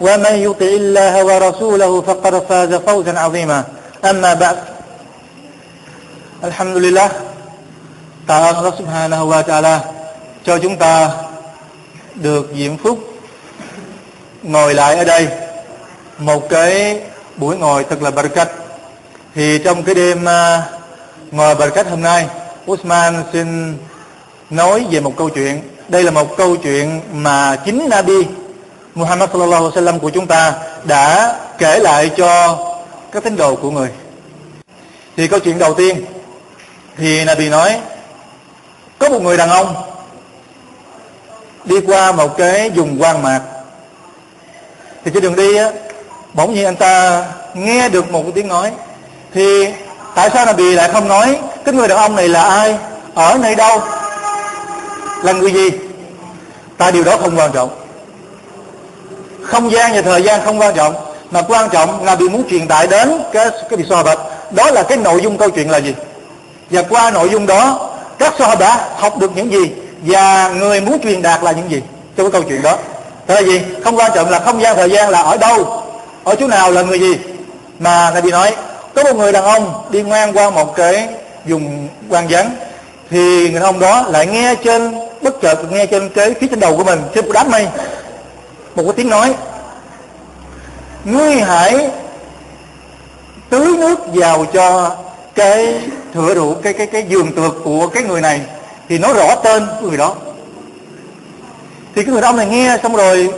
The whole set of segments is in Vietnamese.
ومن يطع الله ورسوله فقد فاز فوزا عظيما أما بعد الحمد لله tạ ơn Allah subhanahu wa ta'ala cho chúng ta được diễm phúc ngồi lại ở đây một cái buổi ngồi thật là barakat thì trong cái đêm uh, ngồi barakat hôm nay Usman xin nói về một câu chuyện đây là một câu chuyện mà chính Nabi Muhammad sallallahu alaihi wasallam của chúng ta đã kể lại cho các tín đồ của người. Thì câu chuyện đầu tiên thì Nabi nói, có một người đàn ông đi qua một cái vùng quan mạc. Thì trên đường đi á, bỗng nhiên anh ta nghe được một cái tiếng nói. Thì tại sao Nabi lại không nói, cái người đàn ông này là ai? Ở nơi đâu? Là người gì? Tại điều đó không quan trọng không gian và thời gian không quan trọng. Mà quan trọng là bị muốn truyền tải đến cái cái vị so đó là cái nội dung câu chuyện là gì? Và qua nội dung đó, các so đã học được những gì? Và người muốn truyền đạt là những gì trong cái câu chuyện đó? Thế là gì? Không quan trọng là không gian, thời gian là ở đâu? Ở chỗ nào là người gì? Mà ngài bị nói, có một người đàn ông đi ngang qua một cái vùng quan vắng, thì người đàn ông đó lại nghe trên, bất chợt nghe trên cái phía trên đầu của mình, trên một đám mây một cái tiếng nói. Ngươi hãy tưới nước vào cho cái thửa rượu cái cái cái giường tược của cái người này, thì nói rõ tên của người đó. Thì cái người đàn ông này nghe xong rồi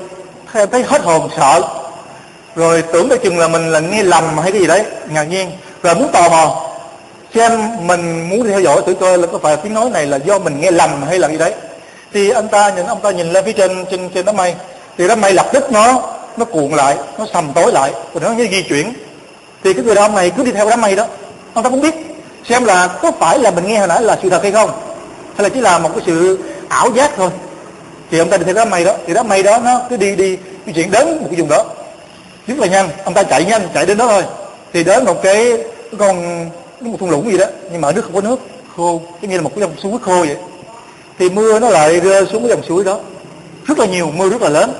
thấy hết hồn sợ. Rồi tưởng tới chừng là mình là nghe lầm hay cái gì đấy, ngạc nhiên. Rồi muốn tò mò xem mình muốn theo dõi thử coi là có phải tiếng nói này là do mình nghe lầm hay là gì đấy. Thì anh ta nhìn, ông ta nhìn lên phía trên trên trên đám mây thì đám mây lập tức nó nó cuộn lại, nó sầm tối lại, rồi nó như di chuyển. Thì cái người đàn ông này cứ đi theo đám mây đó. Ông ta cũng biết xem là có phải là mình nghe hồi nãy là sự thật hay không, hay là chỉ là một cái sự ảo giác thôi. Thì ông ta đi theo đám mây đó. Thì đám mây đó nó cứ đi đi, di chuyển đến một cái vùng đó. Rất là nhanh. Ông ta chạy nhanh, chạy đến đó thôi. Thì đến một cái con một thung lũng gì đó, nhưng mà ở nước không có nước. Khô, cái như là một cái dòng suối khô vậy. Thì mưa nó lại rơi xuống cái dòng suối đó rất là nhiều mưa rất là lớn.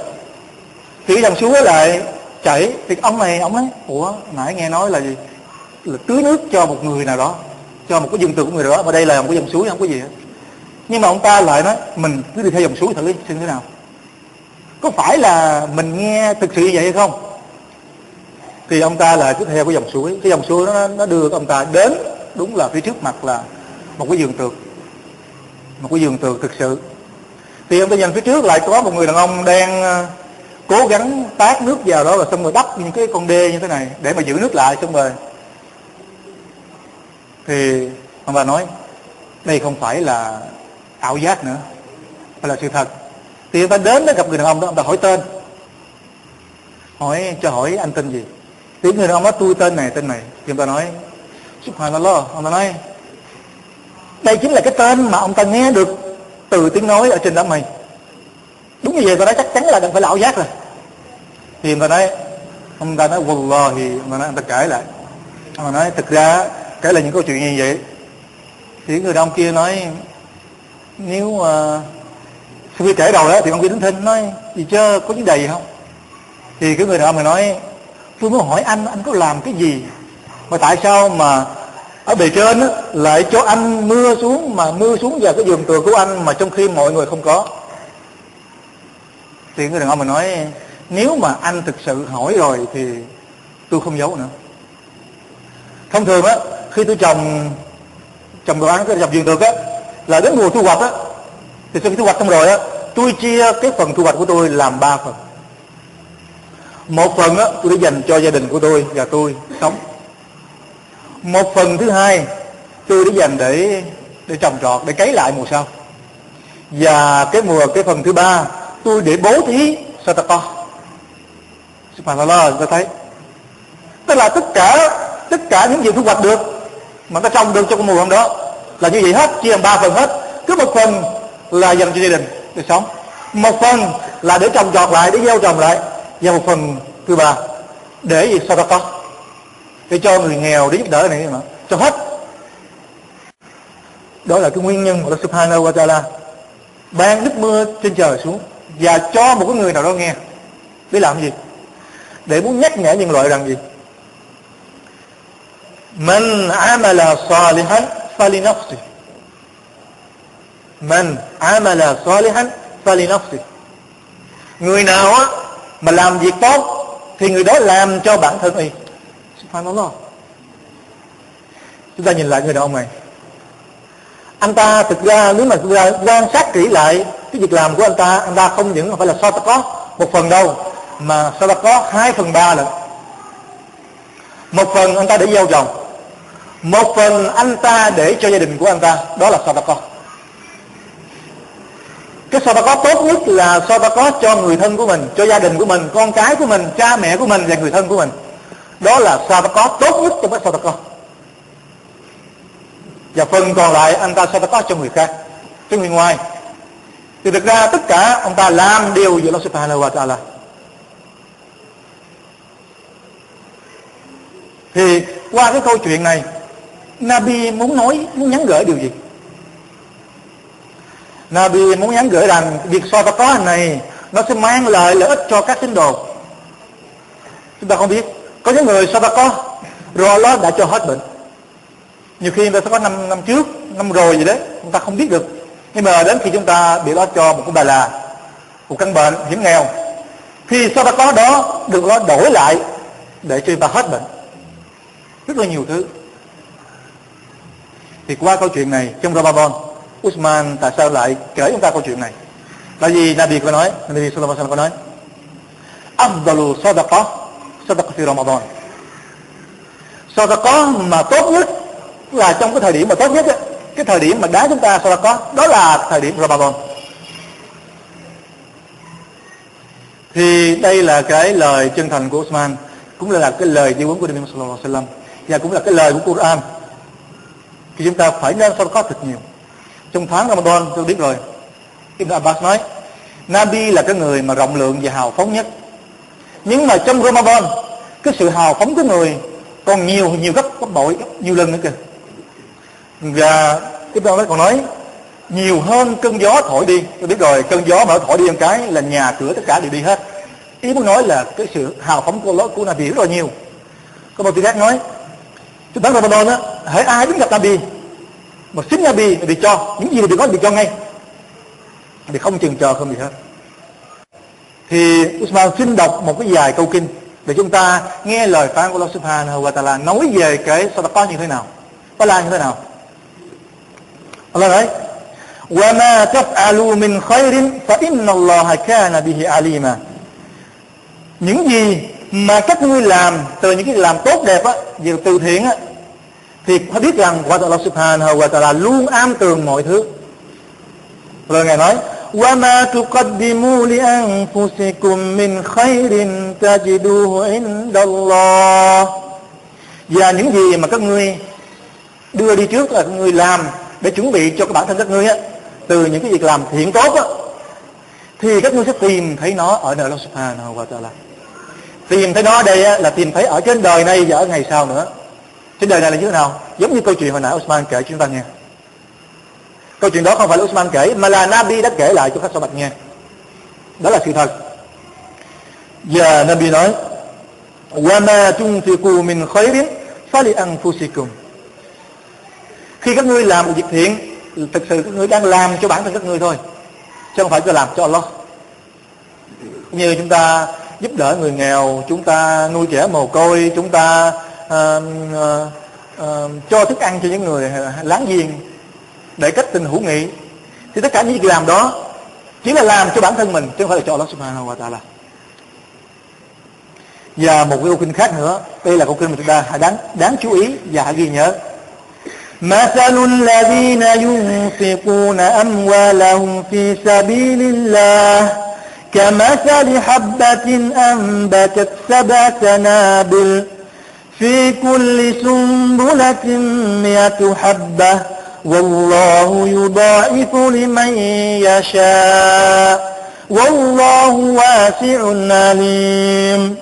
Thì dòng suối lại chảy thì ông này ông ấy ủa nãy nghe nói là gì? Là tưới nước cho một người nào đó cho một cái dân tượng của người đó và đây là một cái dòng suối không có gì hết. Nhưng mà ông ta lại nói mình cứ đi theo dòng suối thử xem thế nào. Có phải là mình nghe thực sự như vậy hay không? Thì ông ta lại cứ theo cái dòng suối. Cái dòng suối nó, nó đưa ông ta đến đúng là phía trước mặt là một cái giường tược một cái giường tược thực sự thì ông ta nhìn phía trước lại có một người đàn ông đang ờ, cố gắng tát nước vào đó và xong rồi đắp những cái con đê như thế này để mà giữ nước lại xong rồi. Thì ông bà nói, đây không phải là ảo giác nữa, mà là sự thật. Thì ông ta đến đó gặp người đàn ông đó, ông ta hỏi tên. Hỏi, cho hỏi anh tên gì? Thì người đàn ông nói tôi tên này tên này. Thì ông ta nói, subhanallah. Ông ta nói, đây chính là cái tên mà ông ta nghe được từ tiếng nói ở trên đám mây. Đúng như vậy tôi nói chắc chắn là đừng phải là ảo giác rồi. Thì người ta nói ông ta nói wallahi thì ta nói ông ta cãi lại. Mà nói thực ra kể là những câu chuyện như vậy thì người đàn ông kia nói nếu uh, sau khi kể đầu đó thì ông kia đứng thinh nói gì chứ có vấn đề gì không? Thì cái người đàn ông này nói tôi muốn hỏi anh anh có làm cái gì? Mà tại sao mà ở bề trên á, lại cho anh mưa xuống mà mưa xuống vào cái giường tường của anh mà trong khi mọi người không có. Thì người đàn ông mà nói nếu mà anh thực sự hỏi rồi thì tôi không giấu nữa. Thông thường á khi tôi trồng trồng đồ ăn cái trồng vườn tường á là đến mùa thu hoạch á thì sau khi thu hoạch xong rồi á tôi chia cái phần thu hoạch của tôi làm ba phần. Một phần á tôi để dành cho gia đình của tôi và tôi sống một phần thứ hai, tôi để dành để để trồng trọt, để cấy lại mùa sau. Và cái mùa, cái phần thứ ba, tôi để bố thí sadaqah subhanallah ta thấy. Tức là tất cả tất cả những gì thu hoạch được mà ta trồng được trong cái mùa hôm đó là như vậy hết, chia làm ba phần hết. Cứ một phần là dành cho gia đình để sống, một phần là để trồng trọt lại, để gieo trồng lại, và một phần thứ ba, để gì sao có để cho người nghèo để giúp đỡ này mà cho hết đó là cái nguyên nhân của Allah Subhanahu wa Taala ban nước mưa trên trời xuống và cho một cái người nào đó nghe để làm gì để muốn nhắc nhở nhân loại rằng gì من عمل صالحا فلنفسه من عمل صالحا فلنفسه người nào á mà làm việc tốt thì người đó làm cho bản thân y subhanallah chúng ta nhìn lại người đàn ông này. Anh ta thực ra, nếu mà chúng ta quan sát kỹ lại cái việc làm của anh ta anh ta không những phải là sao ta có một phần đâu, mà sao ta có hai phần ba lận một phần anh ta để gieo trồng, một phần anh ta để cho gia đình của anh ta, đó là sao ta có cái sao ta có tốt nhất là sao ta có cho người thân của mình, cho gia đình của mình, con cái của mình, cha mẹ của mình và người thân của mình đó là sao ta có tốt nhất trong cái sao ta có và phần còn lại, anh ta sao ta có cho người khác, cho người ngoài. Thì thực ra tất cả ông ta làm điều gì Allah subhanahu wa ta'ala. Thì qua cái câu chuyện này, Nabi muốn nói, muốn nhắn gửi điều gì? Nabi muốn nhắn gửi rằng việc so có này nó sẽ mang lại lợi ích cho các tín đồ. Chúng ta không biết có những người so có rồi Allah đã cho hết bệnh. Nhiều khi người ta có năm năm trước, năm rồi gì đấy chúng ta không biết được. Nhưng mà đến khi chúng ta bị nó cho một cái bà là một căn bệnh hiểm nghèo, thì sao ta có đó được nó đổi lại để cho ta hết bệnh. Rất là nhiều thứ. Thì qua câu chuyện này, trong Ramadan Usman tại sao lại kể chúng ta câu chuyện này? Tại vì Nabi có nói, Nabi Sallallahu Alaihi Wasallam có nói Abdul sadaqa sadaqa fi Ramadan. Sadaqa mà tốt nhất là trong cái thời điểm mà tốt nhất ấy, cái thời điểm mà đá chúng ta sadaqa đó là thời điểm Ramadan. Thì đây là cái lời chân thành của Usman cũng là cái lời di huấn của Nabi Sallallahu Alaihi Wasallam và cũng là cái lời của Quran. Thì chúng ta phải nên sadaqah thật nhiều. Trong tháng Ramadan tôi biết rồi Ibn Abbas nói Nabi là cái người mà rộng lượng và hào phóng nhất nhưng mà trong Ramadan, cái sự hào phóng của người còn nhiều nhiều gấp gấp bội, gấp nhiều lần nữa kìa. Và Ibn Abbas còn nói, nhiều hơn cơn gió thổi đi. Tôi biết rồi, cơn gió mà thổi đi một cái là nhà cửa tất cả đều đi hết. Ý muốn nói là cái sự hào phóng của của Nabi rất là nhiều. Có một tiếng khác nói chúng ta Ramadan á hãy ai đứng gặp Nabi, mà xin Nabi thì cho, những gì được nói thì cho ngay. Thì không chừng chờ không gì hết thì Usman xin đọc một cái vài câu kinh để chúng ta nghe lời phán của Allah Subhanahu wa Taala nói về cái sadaqah như thế nào, là như thế nào. Allah nói: "Wa ma taf'alu min khairin fa inna Allah kana. Những gì mà các ngươi làm từ những cái làm tốt đẹp á, điều từ thiện á, thì phải biết rằng Allah Subhanahu wa Taala luôn am tường mọi thứ. Lời ngài nói: وما تقدموا لأنفسكم من خير تجدوه عند الله và những gì mà các ngươi đưa đi trước là các ngươi làm để chuẩn bị cho các bản thân các ngươi á từ những cái việc làm thiện tốt á thì các ngươi sẽ tìm thấy nó ở nơi Allah subhanahu wa ta'ala tìm thấy nó ở đây là tìm thấy ở trên đời này và ở ngày sau nữa trên đời này là như thế nào giống như câu chuyện hồi nãy Osman kể cho chúng ta nghe câu chuyện đó không phải là Osman kể mà là Nabi đã kể lại cho khách bạch nghe đó là sự thật và Nabi nói وَمَا تُنْفِقُوا مِنْ خَيْرٍ فَلِأَنفُسِكُمْ khi các ngươi làm một việc thiện thực sự các ngươi đang làm cho bản thân các ngươi thôi chứ không phải cho làm cho Allah như chúng ta giúp đỡ người nghèo chúng ta nuôi trẻ mồ côi chúng ta uh, uh, uh, cho thức ăn cho những người láng giềng để cách tình hữu nghị thì tất cả những việc làm đó chỉ là làm cho bản thân mình chứ không phải là cho Allah subhanahu wa ta'ala và một cái câu kinh khác nữa đây là câu kinh mà chúng ta hãy đáng đáng chú ý và hãy ghi nhớ مثل الذين ينفقون أموالهم في سبيل الله كمثل حبة أنبتت سبع سنابل في كل سنبلة مئة حبة والله يضاعف لمن يشاء والله واسع عليم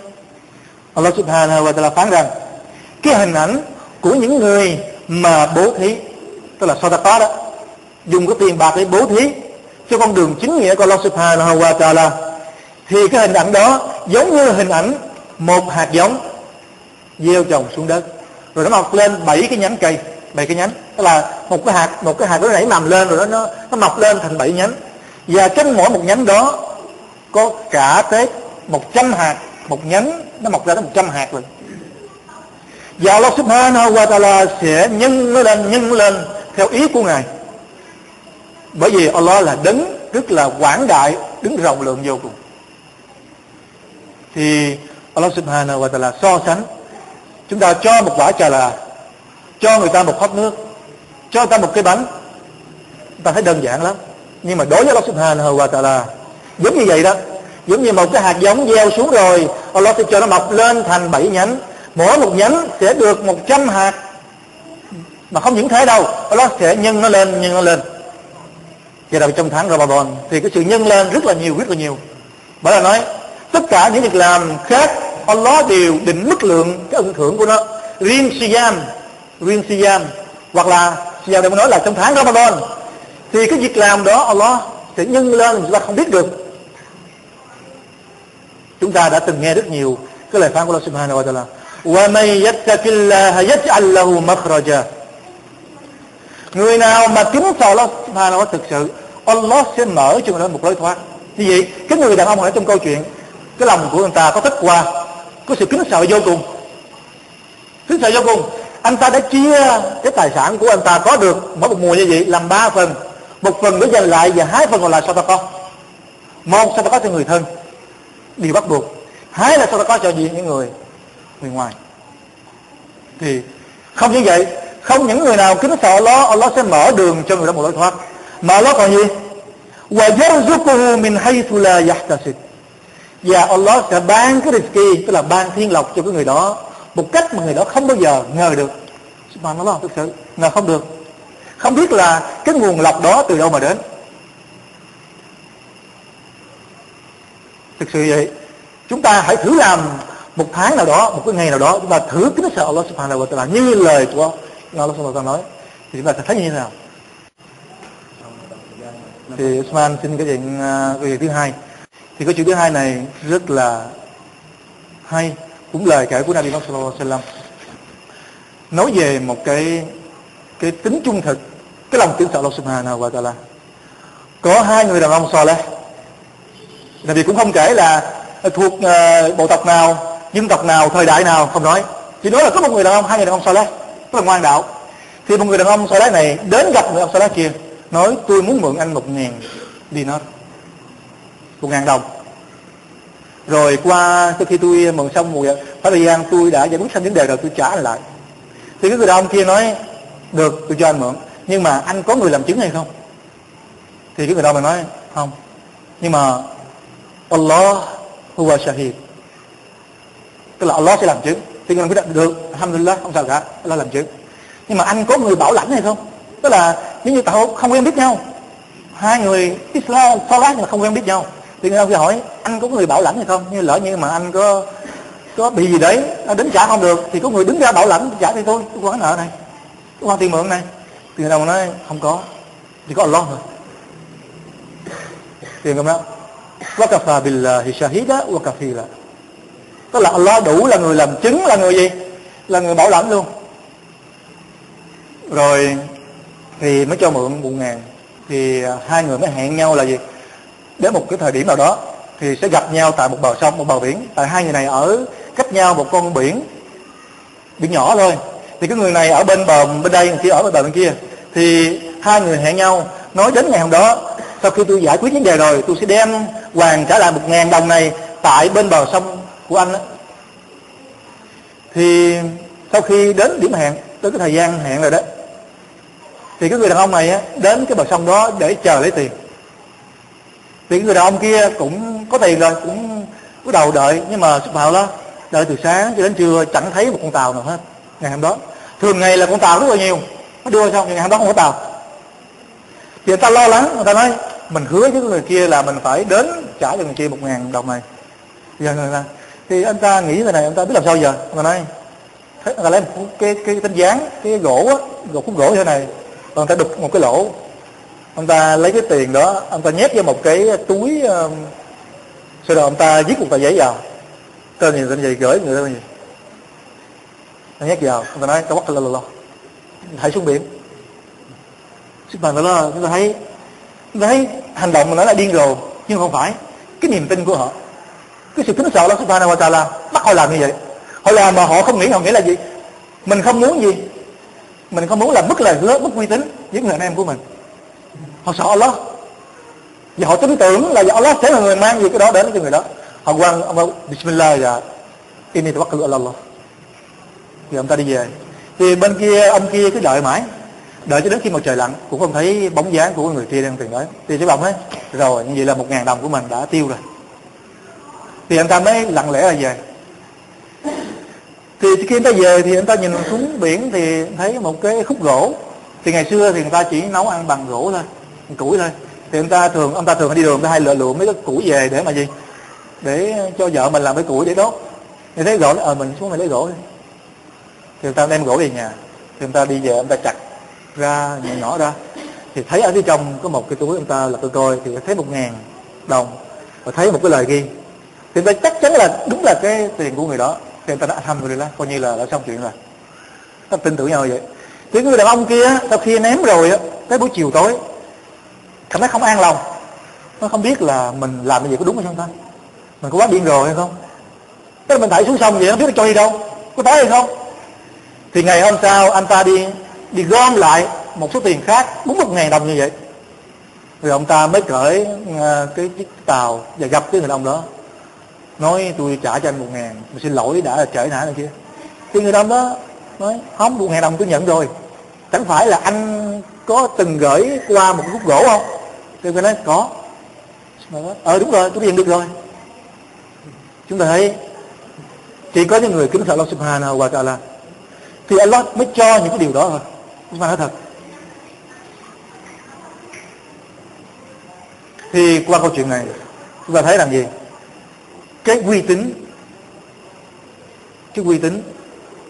Allah subhanahu wa ta'ala phán rằng cái hình ảnh của những người mà bố thí tức là sadaqah đó dùng cái tiền bạc để bố thí cho con đường chính nghĩa của Allah subhanahu wa ta'ala thì cái hình ảnh đó giống như hình ảnh một hạt giống gieo trồng xuống đất rồi nó mọc lên bảy cái nhánh cây bảy cái nhánh. Tức là một cái hạt, một cái hạt nó nảy mầm lên rồi nó nó mọc lên thành bảy nhánh. Và trên mỗi một nhánh đó có cả tới một trăm hạt, một nhánh nó mọc ra tới một trăm hạt rồi. Và Allah subhanahu wa ta'ala sẽ nhân nó lên, nhân lên theo ý của ngài. Bởi vì Allah là đứng rất là quảng đại, đứng rộng lượng vô cùng. Thì Allah subhanahu wa ta'ala so sánh. Chúng ta cho một quả trà là cho người ta một hốc nước. Cho người ta một cái bánh. Chúng ta thấy đơn giản lắm. Nhưng mà đối với Allah subhanahu wa ta'ala, giống như vậy đó. Giống như một cái hạt giống gieo xuống rồi, Allah sẽ cho nó mọc lên thành bảy nhánh. Mỗi một nhánh sẽ được một trăm hạt. Mà không những thế đâu, Allah sẽ nhân nó lên, nhân nó lên. Và đặc trong tháng Ramadan, thì cái sự nhân lên rất là nhiều, rất là nhiều. Bởi là nói, tất cả những việc làm khác, Allah đều định mức lượng cái ân thưởng của nó. Riêng siyam riêng siyam hoặc là siyam đây nói là trong tháng Ramadan thì cái việc làm đó Allah sẽ nhân lên chúng ta không biết được chúng ta đã từng nghe rất nhiều cái lời phán của Allah Subhanahu wa Taala وَمَنْ يَتَّقِ اللَّهَ يَجْعَلْ لَهُ مَخْرَجًا người nào mà kính sợ Allah Subhanahu wa thực sự Allah sẽ mở cho người đó một lối thoát như vậy cái người đàn ông ở trong câu chuyện cái lòng của người ta có thích qua có sự kính sợ vô cùng kính sợ vô cùng anh ta đã chia cái tài sản của anh ta có được mỗi một mùa như vậy làm ba phần. Một phần để dành lại và hai phần còn lại sao ta có. Một sao ta có cho người thân. Điều bắt buộc. Hai là sao ta có cho gì? Những người người ngoài. Thì không như vậy, không những người nào kính sợ Allah Allah sẽ mở đường cho người đó một lối thoát. Mà Allah còn gì? Và yarzuquhu min haythu la yahtasib. Và Allah sẽ ban cái rizki, tức là ban thiên lộc cho cái người đó một cách mà người đó không bao giờ ngờ được. Subhanallah, thực sự, ngờ không được. Không biết là cái nguồn lọc đó từ đâu mà đến. Thực sự vậy, chúng ta hãy thử làm một tháng nào đó, một cái ngày nào đó, chúng ta thử kính sợ Allah subhanahu wa ta'ala như lời của Allah subhanahu wa ta'ala nói. Thì chúng ta sẽ thấy như thế nào? Thì Usman xin cái chuyện à, cái chuyện thứ hai. Thì cái chuyện thứ hai này rất là hay cũng lời kể của Nabi Muhammad sallallahu alaihi wasallam. Nói về một cái cái tính trung thực cái lòng kính sợ Allah subhanahu wa ta'ala. Có hai người đàn ông Saleh. Nabi cũng không kể là thuộc uh, bộ tộc nào dân tộc nào thời đại nào không nói. Chỉ nói là có một người đàn ông hai người đàn ông Saleh rất là ngoan đạo. Thì một người đàn ông Saleh này đến gặp người ông Saleh kia nói tôi muốn mượn anh một ngàn dinar. Một ngàn đồng rồi qua sau khi tôi ờ, mượn xong một thời gian, tôi đã giải quyết xong vấn đề rồi, tôi trả anh lại. Thì cái người đàn ông kia nói, được, tôi cho anh mượn, nhưng mà anh có người làm chứng hay không? Thì cái người đàn ông nói, không. Nhưng mà, Allah huwa shahid. Tức là Allah sẽ làm chứng. Thì người quyết định được, alhamdulillah, không sao cả, Allah làm chứng. Nhưng mà anh có người bảo lãnh hay không? Tức là nếu như tao không quen biết nhau. Hai người Islam Salat nhưng mà không quen biết nhau thì người ta hỏi anh có người bảo lãnh hay không như lỡ như mà anh có có bị gì đấy đến trả không được thì có người đứng ra bảo lãnh trả thì thôi tôi có nợ này tôi có tiền mượn này thì người ta nói không có chỉ có Allah thôi tiền công đó وكفى بالله شهيدا وكفيلا tức là Allah đủ là người làm chứng là người gì là người bảo lãnh luôn rồi thì mới cho mượn một ngàn thì hai người mới hẹn nhau là gì Đến một cái thời điểm nào đó thì sẽ gặp nhau tại một bờ sông, một bờ biển. Tại hai người này ở cách nhau một con biển biển nhỏ thôi. Thì cái người này ở bên bờ, bên đây người kia, ở bên bờ bên kia. Thì hai người hẹn nhau, nói đến ngày hôm đó, sau khi tôi giải quyết vấn đề rồi, tôi sẽ đem hoàng trả lại một ngàn đồng này tại bên bờ sông của anh đó. thì sau khi đến điểm hẹn, tới cái thời gian hẹn rồi đó, thì cái người đàn ông này đến cái bờ sông đó để chờ lấy tiền thì người đàn ông kia cũng có tiền rồi cũng bắt đầu đợi nhưng mà sức phạm đó đợi từ sáng cho đến trưa chẳng thấy một con tàu nào hết ngày hôm đó. Thường ngày là con tàu rất là nhiều nó đưa xong ngày hôm đó không có tàu. Thì người ta lo lắng người ta nói mình hứa với người kia là mình phải đến trả cho người kia một ngàn đồng này. Giờ người ta thì anh ta nghĩ thế này anh ta biết làm sao giờ? Người ta nói thế, người ta lấy một cái cái tấm dáng cái gỗ á gỗ khúc gỗ thế này rồi người ta đục một cái lỗ ông ta lấy cái tiền đó ông ta nhét vào một cái túi um, sau đó ông ta viết một tờ giấy vào. Tên gì tên gì gửi người tên gì? Ông nhét vào ông ta nói tao bắt là lo hãy xuống biển. Sức bàn đó chúng ta thấy chúng ta thấy hành động mà nó là điên rồ nhưng không phải. Cái niềm tin của họ cái sự kính sợ Allah subhanahu wa ta'ala bắt họ làm như vậy. Họ làm mà họ không nghĩ họ nghĩ là gì? Mình không muốn gì? Mình không muốn làm mất lời hứa mất uy tín với người anh em của mình họ sợ Allah. Và họ tin tưởng là Allah sẽ là người mang gì cái đó đến cho người đó. Họ quan ông Bismillah dạ. và ini tawakkalu ala Allah. Thì ông ta đi về. Thì bên kia, ông kia cứ đợi mãi. Đợi cho đến khi mặt trời lặn, cũng không thấy bóng dáng của người kia đang tiền đấy thì cái bồng ấy rồi, như vậy là một ngàn đồng của mình đã tiêu rồi. Thì anh ta mới lặng lẽ là về. Thì khi anh ta về thì anh ta nhìn xuống biển thì thấy một cái khúc gỗ. Thì ngày xưa thì người ta chỉ nấu ăn bằng gỗ thôi củi thôi. Thì ông ta thường, ông ta thường đi đường ta hay lựa lựa mấy cái củi về để mà gì? Để cho vợ mình làm cái củi để đốt. Thì thấy gỗ ờ mình xuống mình lấy gỗ đi. Thì ông ta đem gỗ về nhà. Thì ông ta đi về, ông ta chặt ra nhỏ nhỏ ra. Thì thấy ở phía trong có một cái túi ông ta là tôi coi, thì thấy một ngàn đồng và thấy một cái lời ghi. Thì ta chắc chắn là đúng là cái tiền của người đó. Thì người ta đã thăm rồi đó coi như là đã xong chuyện rồi. Ta tin tưởng nhau vậy. Thì người đàn ông kia, sau khi ném rồi á, tới buổi chiều tối cảm thấy không an lòng. Nó không biết là mình làm cái gì có đúng hay không ta? Mình có quá điên rồi hay không? Tức là mình thảy xuống sông vậy nó biết cho đi đâu. Có tới hay không? Thì ngày hôm sau, anh ta đi đi gom lại một số tiền khác, bốn một ngàn đồng như vậy. Rồi ông ta mới cởi ờ, cái chiếc tàu và gặp cái người đàn ông đó. Nói, tôi trả cho anh một ngàn xin lỗi đã trễ nã này kia. Thì người đàn ông đó nói, không, một ngàn đồng tôi nhận rồi. Chẳng phải là anh có từng gửi qua một khúc gỗ không? Tôi người nói, có. Ờ đúng rồi, tôi nhận được rồi. Chúng ta thấy, chỉ có những người kính sợ Allah subhanahu wa ta'ala, thì Allah mới cho những cái điều đó thôi. Chúng ta nói thật. Thì qua câu chuyện này, chúng ta thấy rằng gì? Cái uy tín, cái uy tín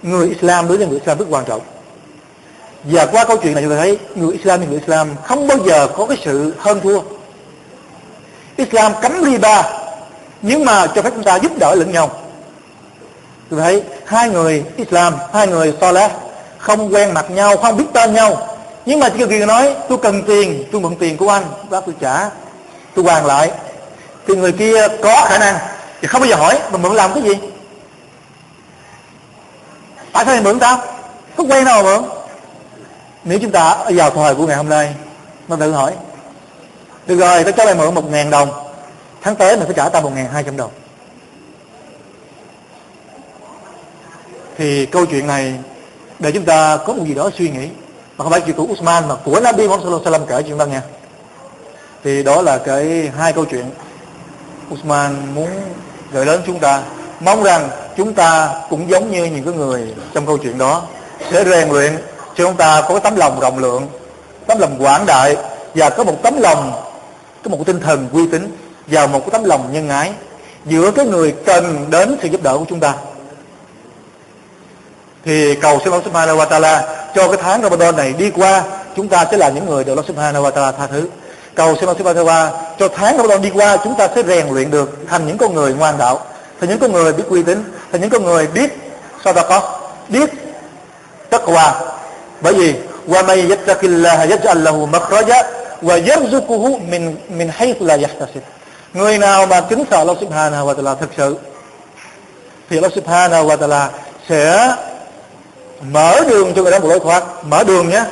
người Islam đối với người Islam rất quan trọng và qua câu chuyện này chúng ta thấy người Islam người Islam không bao giờ có cái sự hơn thua. Islam cấm riba nhưng mà cho phép chúng ta giúp đỡ lẫn nhau. Tôi thấy hai người Islam, hai người Salah không quen mặt nhau, không biết tên nhau. Nhưng mà chỉ cần nói, tôi cần tiền, tôi mượn tiền của anh, bác tôi trả, tôi hoàn lại. Thì người kia có khả năng, thì không bao giờ hỏi mà mượn làm cái gì? Tại sao mày mượn tao? Có quen đâu mà mượn nếu chúng ta vào thời của ngày hôm nay, nó tự hỏi. Được rồi tao cho mày mượn một ngàn đồng. Tháng tới mày phải trả tao một ngàn hai trăm đồng. Thì câu chuyện này, để chúng ta có một gì đó suy nghĩ, mà không phải chuyện của Usman, mà của Nabi Muhammad Sallam kể chuyện đó nha. Thì đó là cái hai câu chuyện Usman muốn gửi đến chúng ta. Mong rằng chúng ta cũng giống như những cái người trong câu chuyện đó, sẽ rèn luyện cho chúng ta có tấm lòng rộng lượng, tấm lòng quảng đại và có một tấm lòng, có một tinh thần uy tín và một cái tấm lòng nhân ái giữa cái người cần đến sự giúp đỡ của chúng ta. Thì cầu xin Allah Subhanahu wa Taala cho cái tháng Ramadan này đi qua, chúng ta sẽ là những người được Allah Subhanahu wa Taala tha thứ. Cầu xin Allah Subhanahu wa Taala cho tháng Ramadan đi qua, chúng ta sẽ rèn luyện được thành những con người ngoan đạo, thành những con người biết uy tín, thành những con người biết sao ta có biết tất taqwa bởi vì wa may yattaqillaha yaj'al lahu makhraja wa yarzuquhu min min haythu la yahtasib người nào mà kính sợ Allah Subhanahu wa Taala thực sự, thì Allah Subhanahu wa Taala sẽ mở đường cho người đó một lối thoát. Mở đường nhé.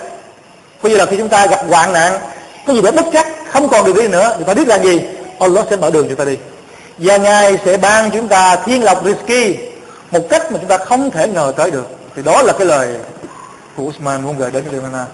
Bây giờ là khi chúng ta gặp hoạn nạn có gì đó bất chắc, không còn điều đi nữa, thì phải biết là gì? Allah sẽ mở đường cho ta đi. Và ngài sẽ ban chúng ta thiên lộc risky một cách mà chúng ta không thể ngờ tới được. Thì đó là cái lời của Usman muốn gửi đến cho chúng ta